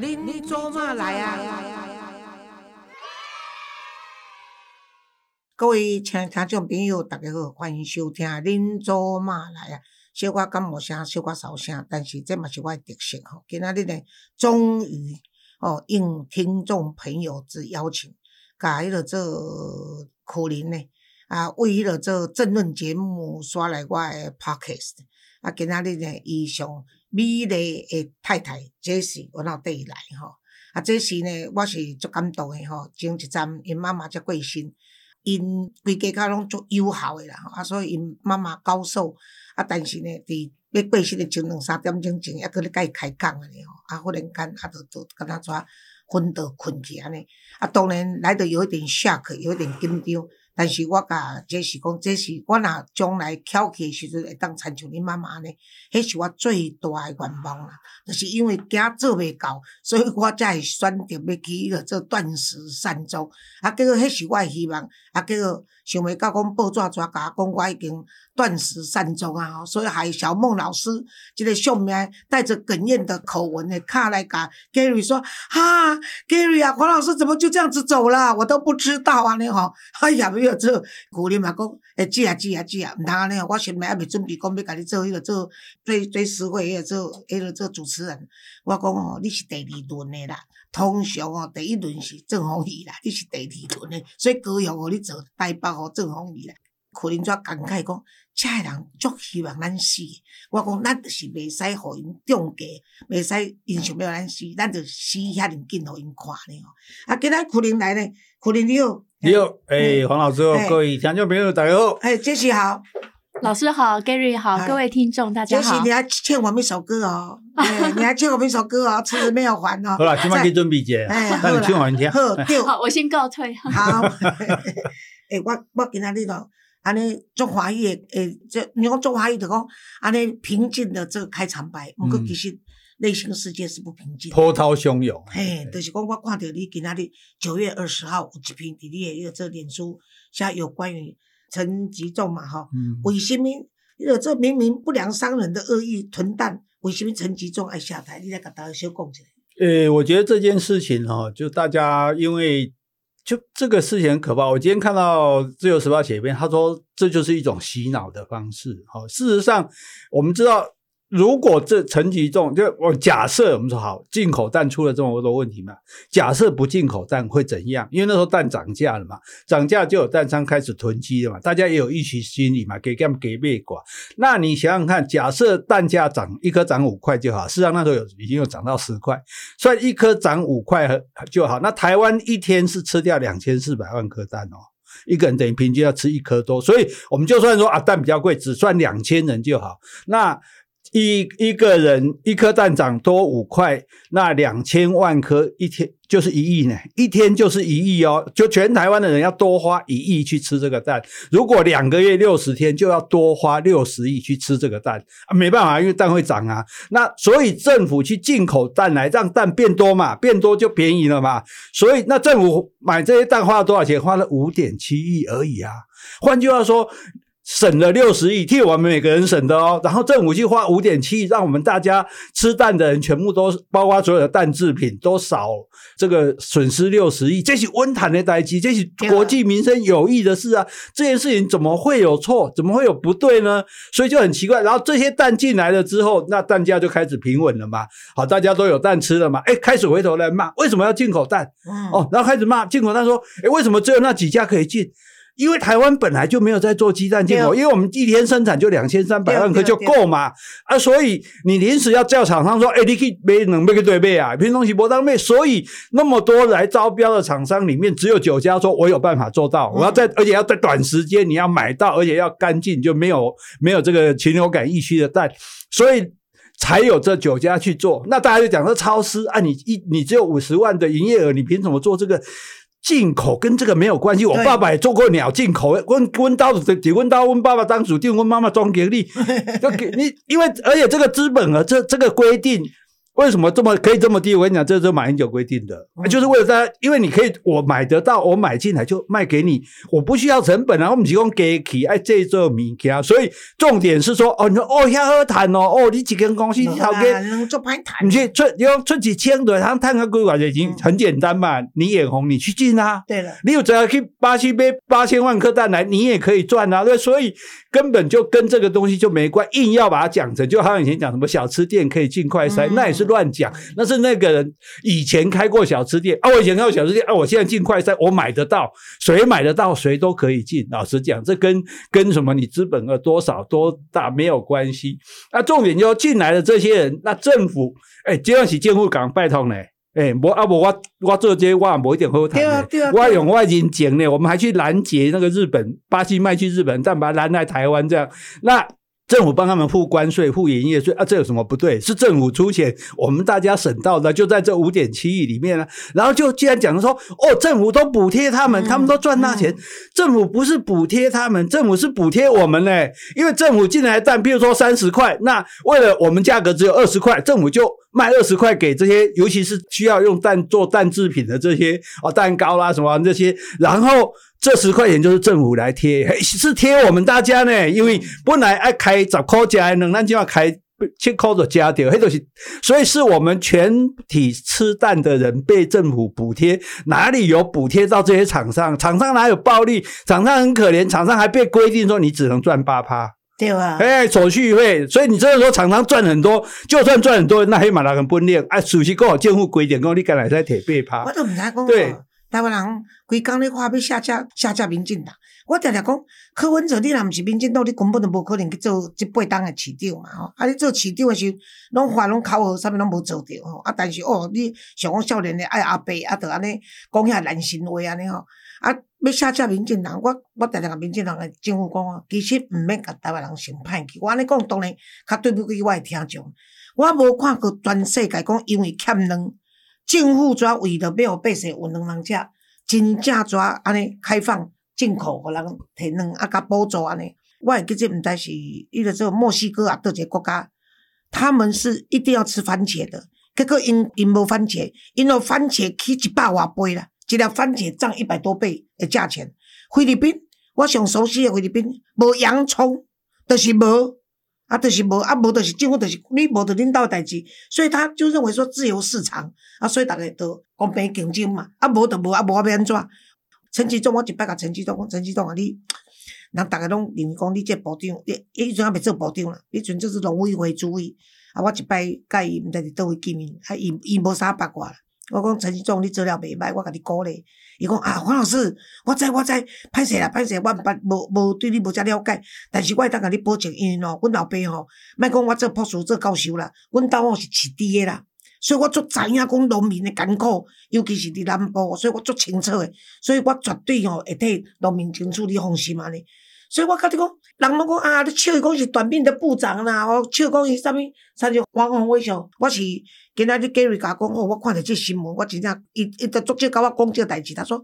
恁做嘛来啊？各位亲爱听众朋友，大家好，欢迎收听《恁做嘛来啊》。小可感冒声，小可烧声，但是这嘛是我的特色吼。今仔日呢，终于哦应听众朋友之邀请，甲迄个做可林呢啊，为迄个做政论节目刷来我的 podcast。啊，今仔日呢，伊上美丽诶太太，这是我老弟来吼。啊，这是呢，我是足感动诶吼。前一站因妈妈才过身。因规家较拢足友好诶啦，啊，所以因妈妈高寿，啊，但是呢，伫要过身诶前两三点钟前，还搁咧甲伊开讲安尼吼，啊，忽然间啊，就就敢若怎昏倒困去安尼，啊，当然来得有一点 shock，有一点紧张。但是我甲这是讲，这是我若将来翘起时阵会当参像恁妈妈安尼，迄是我最大诶愿望啦。就是因为囝做袂到，所以我才会选择要去迄个做断食善终。啊，结果迄是我诶希望，啊，结果想袂到讲报纸抓甲讲我已经断食善终啊，所以还小孟老师即个上面带着哽咽的口吻诶，卡来甲 Gary 说：哈，Gary 啊，黄老师怎么就这样子走了？我都不知道啊，你吼，哎呀，做古人嘛讲，诶，记啊记啊记啊，毋通安尼哦。我心内还未准备讲要甲你做迄个做最最实惠迄个做迄个做主持人。我讲哦，你是第二轮的啦。通常哦，第一轮是郑鸿仪啦，你是第二轮的，所以高雄哦，你做台北哦，郑鸿仪啦。可能怎感慨讲，遮个人足希望咱死。我讲，咱就是袂使互因中计，袂使因想要咱死，咱就死遐尼紧，互因看呢吼。啊，今仔可能来呢，可能你好。你好，诶，黄老师好，各位听众朋友大家好，诶，杰西好，老师好，Gary 好，各位听众大家好。杰西，你还欠我们一首歌哦，你还欠我们一首歌哦，迟没有还哦。好了，今晚可以准备节，那你听完听。好，好，我先告退。好，诶，我我今仔日咯，安尼做华语诶，诶，这你讲做华语就讲安尼平静的这个开场白，不过其实。内心世界是不平静，波涛汹涌。嘿，就是讲我看到你今仔日九月二十号有一篇伫你诶迄个这脸书，写有关于陈吉仲嘛，吼，为什么？因为这明明不良商人的恶意囤蛋，为什么陈吉仲爱下台？你来给大家小讲一下。诶，我觉得这件事情哈，就大家因为就这个事情很可怕。我今天看到自由时报写一篇，他说这就是一种洗脑的方式。好，事实上我们知道。如果这陈吉仲就我假设我们说好进口蛋出了这么多问题嘛？假设不进口蛋会怎样？因为那时候蛋涨价了嘛，涨价就有蛋商开始囤积了嘛，大家也有预期心理嘛，给干给别寡。那你想想看，假设蛋价涨一颗涨五块就好，事实上那时候有已经有涨到十块，算一颗涨五块就好。那台湾一天是吃掉两千四百万颗蛋哦，一个人等于平均要吃一颗多，所以我们就算说啊蛋比较贵，只算两千人就好。那一一个人一颗蛋涨多五块，那两千万颗一天就是一亿呢，一天就是一亿哦，就全台湾的人要多花一亿去吃这个蛋。如果两个月六十天，就要多花六十亿去吃这个蛋啊，没办法，因为蛋会涨啊。那所以政府去进口蛋来让蛋变多嘛，变多就便宜了嘛。所以那政府买这些蛋花了多少钱？花了五点七亿而已啊。换句话说。省了六十亿，替我们每个人省的哦。然后政府去花五点七亿，让我们大家吃蛋的人全部都包括所有的蛋制品都少这个损失六十亿，这是温谈的代际，这是国计民生有益的事啊。这件事情怎么会有错？怎么会有不对呢？所以就很奇怪。然后这些蛋进来了之后，那蛋价就开始平稳了嘛。好，大家都有蛋吃了嘛。哎，开始回头来骂，为什么要进口蛋？哦，然后开始骂进口蛋，说，哎，为什么只有那几家可以进？因为台湾本来就没有在做鸡蛋进口，因为我们一天生产就两千三百万颗就够嘛，啊，所以你临时要叫厂商说，哎，你可以没能没个对背啊，平东西不当背，所以那么多来招标的厂商里面，只有九家说我有办法做到，我要在而且要在短时间你要买到，而且要干净，就没有没有这个禽流感疫区的蛋，所以才有这九家去做。那大家就讲说超市啊，你一你只有五十万的营业额，你凭什么做这个？进口跟这个没有关系。我爸爸也做过鸟进口，问问刀子的，温刀问爸爸当主定，问妈妈装给力，就给你。因为而且这个资本额，这这个规定，为什么这么可以这么低？我跟你讲，这是马英九规定的，嗯就是为了大家，因为你可以我买得到，我买进来就卖给你，我不需要成本啊，我们提供给起哎这做物件，所以重点是说哦，你说哦遐好谈哦，哦你几间公司你头家。能做歹谈你。去出用出几千的，他探个规划就已经很简单嘛。你眼红，你去进啊。对了，你有只要去巴西杯八千万颗蛋来，你也可以赚啊。对，所以根本就跟这个东西就没关，硬要把它讲成，就好像以前讲什么小吃店可以进快筛，嗯那也是乱讲。那是那个人以前开过小吃店啊，我以前开过小吃店啊，我现在进快餐，我买得到，谁买得到谁都可以进。老实讲，这跟跟什么你资本额多少多大没有关系。那重点就进来的这些人，那政府哎，这样是政府港拜托呢。哎，我啊不，我我做这些我某一点后谈的，对啊对啊我用我人情呢，我们还去拦截那个日本巴西卖去日本，但把它拦在台湾这样，那政府帮他们付关税、付营业税啊，这有什么不对？是政府出钱，我们大家省到的，就在这五点七亿里面啊。然后就既然讲说，哦，政府都补贴他们，嗯他们都赚大钱，政府不是补贴他们，政府是补贴我们嘞。因为政府进来的蛋，比如说三十块，那为了我们价格只有二十块，政府就卖二十块给这些，尤其是需要用蛋做蛋制品的这些啊，蛋糕啦什么这些，然后。这十块钱就是政府来贴，是贴我们大家呢，因为本来爱开十块加能，那就要开七块就加掉，迄就是，所以是我们全体吃蛋的人被政府补贴，哪里有补贴到这些厂商？厂商哪有暴利？厂商很可怜，厂商还被规定说你只能赚八趴，对啊，哎，手续费，所以你这个时候厂商赚很多，就算赚很多，那黑马人分裂，啊，属实跟我政府规定，讲你敢来在铁八趴，我都唔知讲对台湾人规工咧话要下架下架民进党，我常常讲柯文哲，你若毋是民进党，你根本就无可能去做即八党诶市长嘛吼。啊，你做市长诶时候，拢话拢口号，啥物拢无做着吼。啊，但是哦，你像讲少年诶爱阿伯，啊，着安尼讲遐难心话安尼吼。啊，要下架民进党，我我常常甲民进党诶政府讲啊，其实毋免甲台湾人想歹去。我安尼讲当然较对不起我诶听众。我无看过全世界讲因为欠卵。政府怎为着要互百姓有卵通食，真正怎安尼开放进口，互人摕卵啊，甲补助安尼。我会记这毋知是伊个做墨西哥啊，倒一个国家，他们是一定要吃番茄的。结果因因无番茄，因为番茄起一百外倍啦，一粒番茄涨一百多倍的价钱。菲律宾，我上熟悉的菲律宾，无洋葱，就是无。啊，就是无，啊无就是政府就是你无就领导代志，所以他就认为说自由市场，啊，所以逐个都公平竞争嘛，啊无就无，啊无我要安怎？陈启忠，我一摆甲陈启忠讲，陈启忠啊，你人逐个拢认为讲你这部长，你伊迄阵还未做部长啦，迄阵就是农委会主委，啊，我一摆甲伊毋知伫倒位见面，啊，伊伊无啥八卦啦。我讲陈其忠，你做了袂歹，我甲你鼓励。伊讲啊，黄老师，我知我知，歹势啦，歹势，我毋捌无无对你无遮了解，但是我会当甲你保证，因为吼，阮老爸吼，莫讲我做博士做教授啦，阮兜吼是饲猪诶啦，所以我足知影讲农民诶艰苦，尤其是伫南部，所以我足清楚诶，所以我绝对吼会替农民争取你放心安尼。所以我甲你讲，人拢讲啊，你笑伊讲是短命的部长啦，哦，笑讲伊啥物，啥就黄宏伟上，我是今仔日 Gary 甲讲，哦，我看着这新闻，我真正伊伊就足少甲我讲这个代志，他说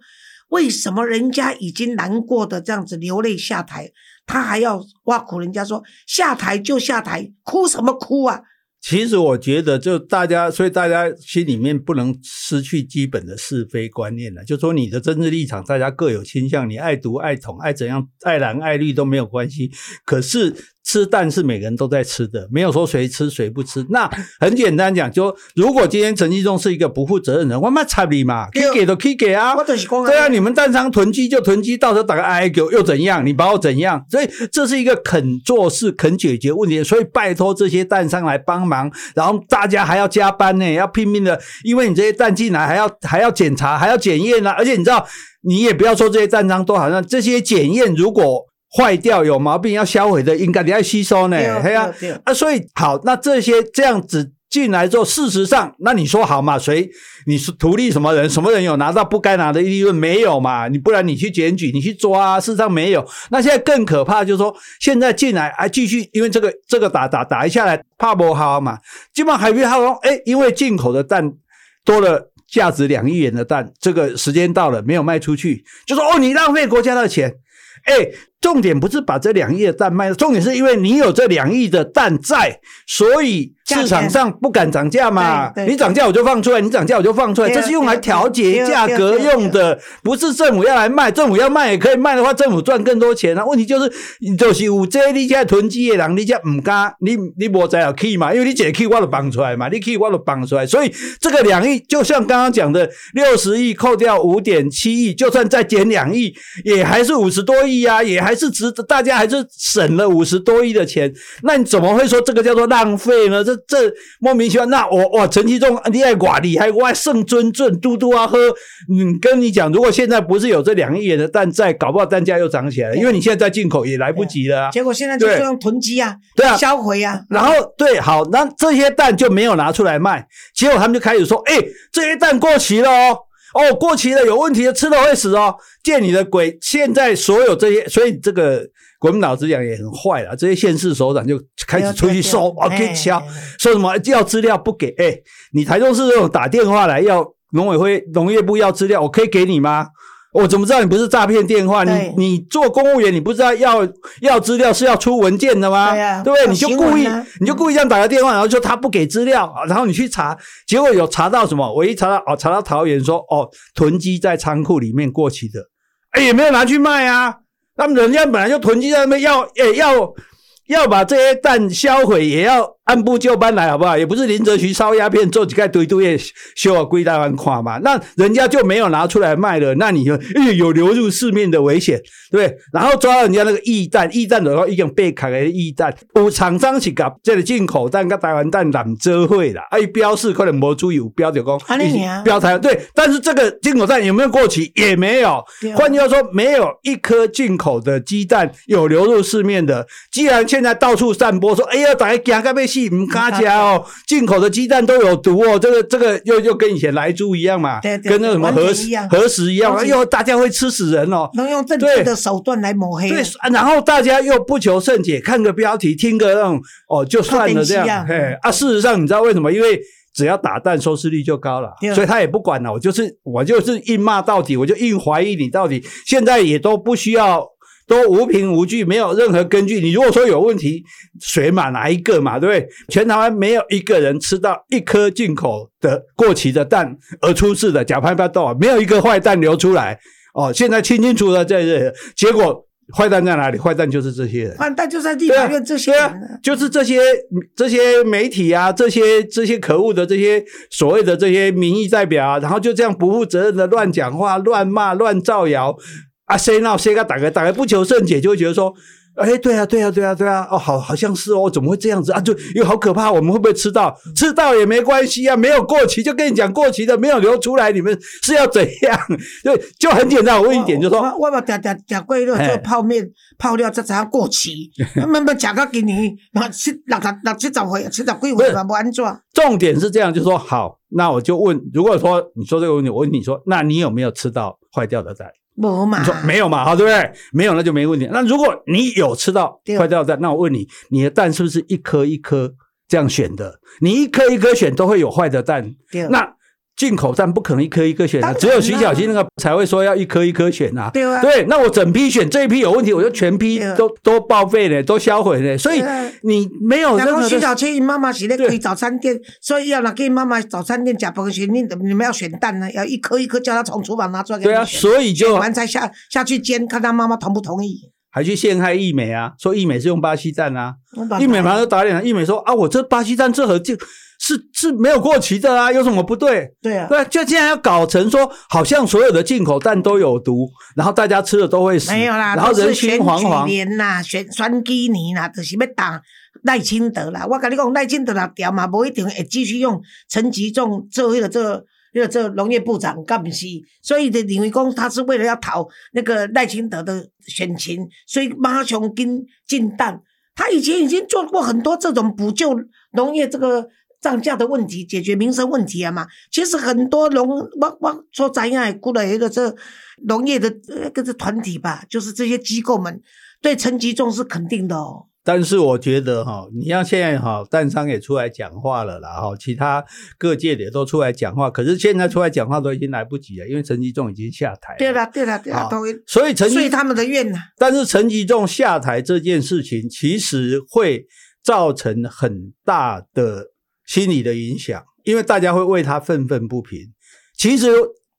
为什么人家已经难过的这样子流泪下台，他还要挖苦人家说下台就下台，哭什么哭啊？其实我觉得，就大家，所以大家心里面不能失去基本的是非观念了。就说你的政治立场，大家各有倾向，你爱独、爱统、爱怎样、爱蓝、爱绿都没有关系。可是吃蛋是每个人都在吃的，没有说谁吃谁不吃。那很简单讲，就如果今天陈继忠是一个不负责任人，我妈插你嘛，可以给都可以给啊。我就是讲对啊，你们蛋商囤积就囤积，到时候打个 I Q 又怎样？你把我怎样？所以这是一个肯做事、肯解决问题，所以拜托这些蛋商来帮忙，然后大家还要加班呢，要拼命的，因为你这些蛋进来还要还要检查，还要检验啊，而且你知道，你也不要说这些蛋商都好像这些检验如果坏掉有毛病要销毁的，应该你要吸收呢，对对啊啊，所以好，那这些这样子进来之后，事实上，那你说好嘛？谁你是图利什么人？什么人有拿到不该拿的利润没有嘛？你不然你去检举，你去抓啊，事实上没有。那现在更可怕就是说，现在进来还继续，因为这个这个打打打一下来，怕不好嘛？基本上海边他说，哎，因为进口的蛋多了。价值两亿元的蛋，这个时间到了没有卖出去，就说哦，你浪费国家的钱。哎，重点不是把这两亿的蛋卖，重点是因为你有这两亿的蛋在，所以市场上不敢涨价嘛。你涨价我就放出来，你涨价我就放出来，这是用来调节价格用的，不是政府要来卖。政府要卖也可以卖的话，政府赚更多钱啊。问题就是，就是有这你现在囤积的人，你家唔敢，你你无在要 key 嘛？因为你解 key 我都绑出来嘛，你 key 我都绑出来，所以这个两亿就像刚刚讲的六十亿扣掉五点七亿，就算再减两亿，也还是五十多亿啊，也还。还是值得，大家还是省了五十多亿的钱，那你怎么会说这个叫做浪费呢？这这莫名其妙。那我哇，陈其忠你爱寡你还我圣尊尊嘟嘟啊喝。嗯，跟你讲，如果现在不是有这两亿元的蛋在，搞不好蛋价又涨起来了，因为你现在在进口也来不及了。结果现在就是用囤积啊，对啊，销毁啊。然后对，好，那这些蛋就没有拿出来卖，结果他们就开始说，哎，这些蛋过期了哦。哦，过期了，有问题的，吃了会死哦！见你的鬼！现在所有这些，所以这个国民党执讲也很坏了。这些县市首长就开始出去收，OK，敲，说什么要资料不给？哎，你台中市这种打电话来要农委会、农业部要资料，我可以给你吗？我怎么知道你不是诈骗电话？你你做公务员，你不知道要要资料是要出文件的吗？对不对？你就故意你就故意这样打个电话，然后说他不给资料，然后你去查，结果有查到什么？我一查到哦，查到桃园说哦，囤积在仓库里面过期的，哎，也没有拿去卖啊。那么人家本来就囤积在那边，要哎要要把这些蛋销毁，也要。按部就班来好不好？也不是林则徐烧鸦片做几盖堆堆修啊归大湾跨嘛，那人家就没有拿出来卖了，那你就有流入市面的危险，对对？然后抓到人家那个驿蛋，驿蛋的话已经被砍的驿蛋，有厂商是搞这个进口蛋跟台湾蛋揽折会啦，哎，标示可能没注意有标就讲，标台对，但是这个进口蛋有没有过期？也没有。换句话说，没有一颗进口的鸡蛋有流入市面的。既然现在到处散播说，哎呀，大家惊个被。唔加加哦，进口的鸡蛋都有毒哦，这个这个又又跟以前来猪一样嘛，跟那什么核核食一样，哎呦，大家会吃死人哦。能用正确的手段来抹黑。对，然后大家又不求甚解，看个标题，听个那种哦，就算了这样。嘿，啊，事实上你知道为什么？因为只要打蛋收视率就高了，所以他也不管了。我就是我就是硬骂到底，我就硬怀疑你到底。现在也都不需要。都无凭无据，没有任何根据。你如果说有问题，水马哪一个嘛，对不对？全台湾没有一个人吃到一颗进口的过期的蛋而出事的，假拍拍豆，没有一个坏蛋流出来。哦，现在清清楚楚在这，结果坏蛋在哪里？坏蛋就是这些人，坏蛋就在立法院这些人，就是这些这些媒体啊，这些这些可恶的这些所谓的这些民意代表啊，然后就这样不负责任的乱讲话、乱骂、乱造谣。啊，谁闹谁个打开打开不求甚解，就会觉得说，哎，对啊，对啊，对啊，对啊，哦，好，好像是哦，怎么会这样子啊？就又好可怕，我们会不会吃到？吃到也没关系啊，没有过期，就跟你讲过期的没有流出来，你们是要怎样？对，就很简单，我问一点，就说，我我点点点过热做泡面泡料，这才过期，慢慢吃到今年，那七六十六七十岁，七十几岁嘛，不安怎？重点是这样，就说好，那我就问，如果说你说这个问题，我问你说，那你有没有吃到坏掉的蛋？没嘛？你说没有嘛？好，对不对？没有那就没问题。那如果你有吃到坏掉的蛋，那我问你，你的蛋是不是一颗一颗这样选的？你一颗一颗选都会有坏的蛋。那。进口蛋不可能一颗一颗选的，只有徐小新那个才会说要一颗一颗选啊。对啊，对，那我整批选这一批有问题，我就全批都都报废了，都销毁了。所以你没有任何。徐小青妈妈是咧开早餐店，所以要拿给妈妈早餐店假包时，你你们要选蛋呢，要一颗一颗叫他从厨房拿出来。对啊，所以就完才下下去煎，看他妈妈同不同意。还去陷害义美啊，说义美是用巴西蛋啊，义美马上就打脸了。义美说啊，我这巴西蛋这盒就是是没有过期的啊，有什么不对？对啊，对，就竟然要搞成说，好像所有的进口蛋都有毒，然后大家吃了都会死。没有啦，然后人心惶惶。年呐，选选几年啦，就是要打赖清德啦。我跟你讲，赖清德啦调嘛，不一定会继续用陈吉仲做那个这那个这农业部长干不是？所以的认为讲，他是为了要讨那个赖清德的选情，所以马上跟进蛋。他以前已经做过很多这种补救农业这个。涨价的问题，解决民生问题啊嘛。其实很多农，我我说咱也雇了一个这农业的呃个团体吧，就是这些机构们对陈吉仲是肯定的哦。但是我觉得哈，你像现在哈，蛋商也出来讲话了啦哈，其他各界的也都出来讲话，可是现在出来讲话都已经来不及了，因为陈吉仲已经下台。对了，对了，对了，好都所以陈吉遂他们的愿呐。但是陈吉仲下台这件事情，其实会造成很大的心理的影响，因为大家会为他愤愤不平。其实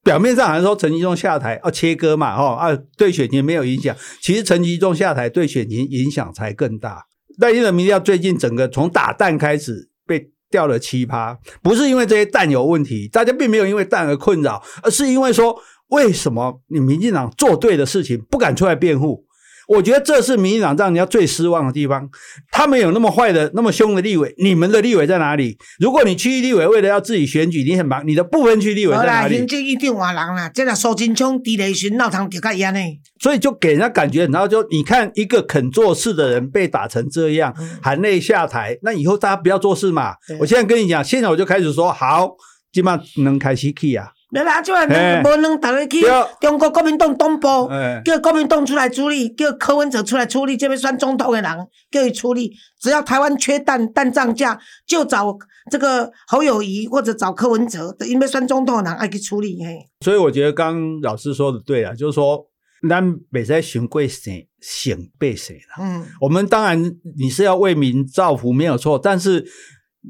表面上好像说陈吉仲下台要切割嘛，哦啊，对选情没有影响。其实陈吉仲下台对选情影响才更大。但日本民调最近整个从打蛋开始被掉了七葩，不是因为这些蛋有问题，大家并没有因为蛋而困扰，而是因为说为什么你民进党做对的事情不敢出来辩护？我觉得这是民进党让人家最失望的地方。他们有那么坏的、那么凶的立委，你们的立委在哪里？如果你区域立委为了要自己选举，你很忙，你的部分区立委在哪里行？政一定换人啦，这个苏金昌、狄雷群闹堂就较严呢。所以就给人家感觉，然后就你看一个肯做事的人被打成这样，嗯含泪下台，那以后大家不要做事嘛。我现在跟你讲，现在我就开始说好，基本上能开始去啊。没啦，即摆嘿无能逐个去中国国民党东部，哎叫国民党出来处理，叫柯文哲出来处理，这边选总统的人叫伊处理。只要台湾缺蛋，蛋涨价，就找这个侯友谊或者找柯文哲，因为选总统的人爱去处理嘿。所以我觉得刚刚老师说的对啊，就是说，咱北在选贵谁选被谁了。嗯，我们当然你是要为民造福没有错，但是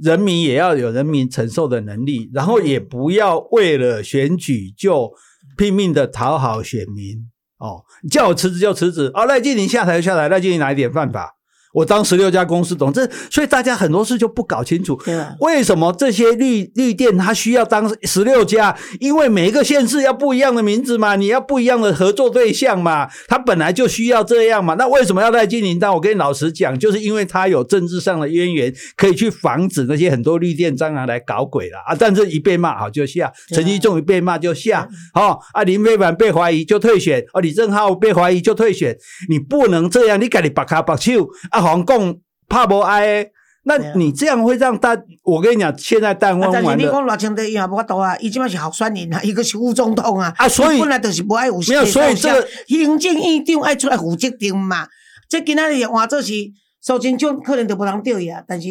人民也要有人民承受的能力，然后也不要为了选举就拼命的讨好选民哦。叫我辞职就辞职，哦，赖建林下台就下台，赖建林哪一点犯法？我当十六家公司董事，所以大家很多事就不搞清楚。为什么这些绿绿电它需要当十六家？因为每一个县市要不一样的名字嘛，你要不一样的合作对象嘛，它本来就需要这样嘛。那为什么要在金陵当？我跟你老实讲，就是因为它有政治上的渊源，可以去防止那些很多绿电蟑螂来搞鬼了啊。但是一被骂好就下，陈其仲一被骂就下，哦啊林非凡被怀疑就退选，哦李正浩被怀疑就退选，你不能这样，你赶紧把卡把手啊，黄共怕不哀的。那你这样会让大，我跟你讲，现在淡啊但是湾玩的你讲赖清德伊也无法度啊，伊即摆是候选人啊，伊个是副总统啊，啊所以本来就是无爱有没有所以这个行政院长爱出来负责任嘛。这今仔日换做是苏贞昌，可能就无人对伊啊，但是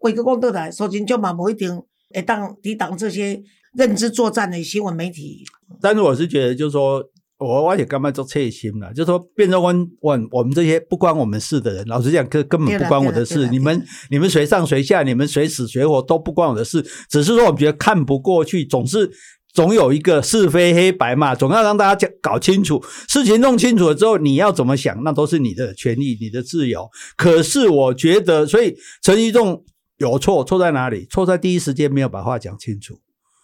话个讲倒来，苏贞昌嘛无一定会当抵挡这些认知作战的新闻媒体。但是我是觉得，就是说，我我也干嘛做切心了，就是说，变成问问我们这些不关我们事的人，老实讲，根根本不关我的事。你们你们谁上谁下，你们谁死谁活都不关我的事。只是说，我们觉得看不过去，总是总有一个是非黑白嘛，总要让大家讲搞清楚，事情弄清楚了之后，你要怎么想，那都是你的权利，你的自由。可是我觉得，所以陈一仲有错，错在哪里？错在第一时间没有把话讲清楚。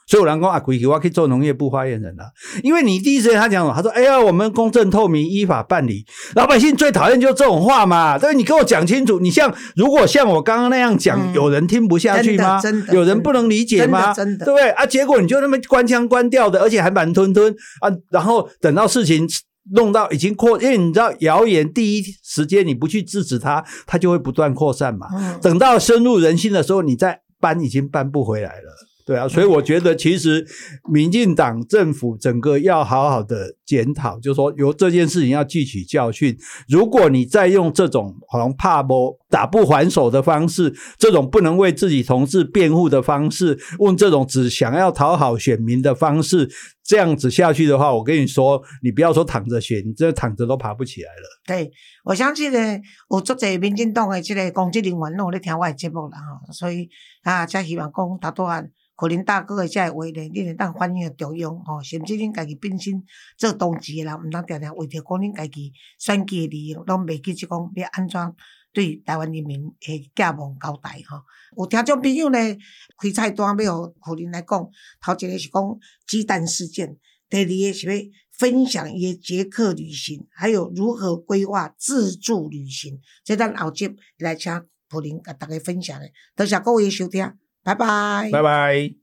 所以有人讲啊，鬼去我去做农业部发言人了、因为你第一时间他讲什么？他说：“哎呀，我们公正透明，依法办理。”老百姓最讨厌就是这种话嘛。对，你跟我讲清楚。你像如果像我刚刚那样讲，嗯有人听不下去吗？真的真的有人不能理解吗？真的真的对不对啊？结果你就那么关腔关调的，而且还慢吞吞啊，然后等到事情。弄到已经扩，因为你知道谣言第一时间你不去制止它，它就会不断扩散嘛。嗯，等到深入人心的时候，你再搬已经搬不回来了。对啊，所以我觉得其实民进党政府整个要好好的检讨，就是说由这件事情要汲取教训。如果你再用这种好像怕不打不还手的方式，这种不能为自己同志辩护的方式，用这种只想要讨好选民的方式，这样子下去的话，我跟你说，你不要说躺着选，你这躺着都爬不起来了。对，我相信呢，有足侪民进党的即个公职人员拢有咧听我的节目啦吼，所以啊，才希望讲大多啊，可能大哥的遮个话呢，恁会当反映重用吼，甚至恁家己本身做同志的人，毋通定定为着讲恁家己选举的利益，拢未记即讲要安怎对台湾人民的寄望交代吼。有听众朋友呢，开菜单要互互恁来讲，头一个是讲鸡蛋事件。第二个是要分享伊的捷克旅行，还有如何规划自助旅行。这咱后集来请普林甲大家分享的，多谢各位收听，拜拜，拜拜。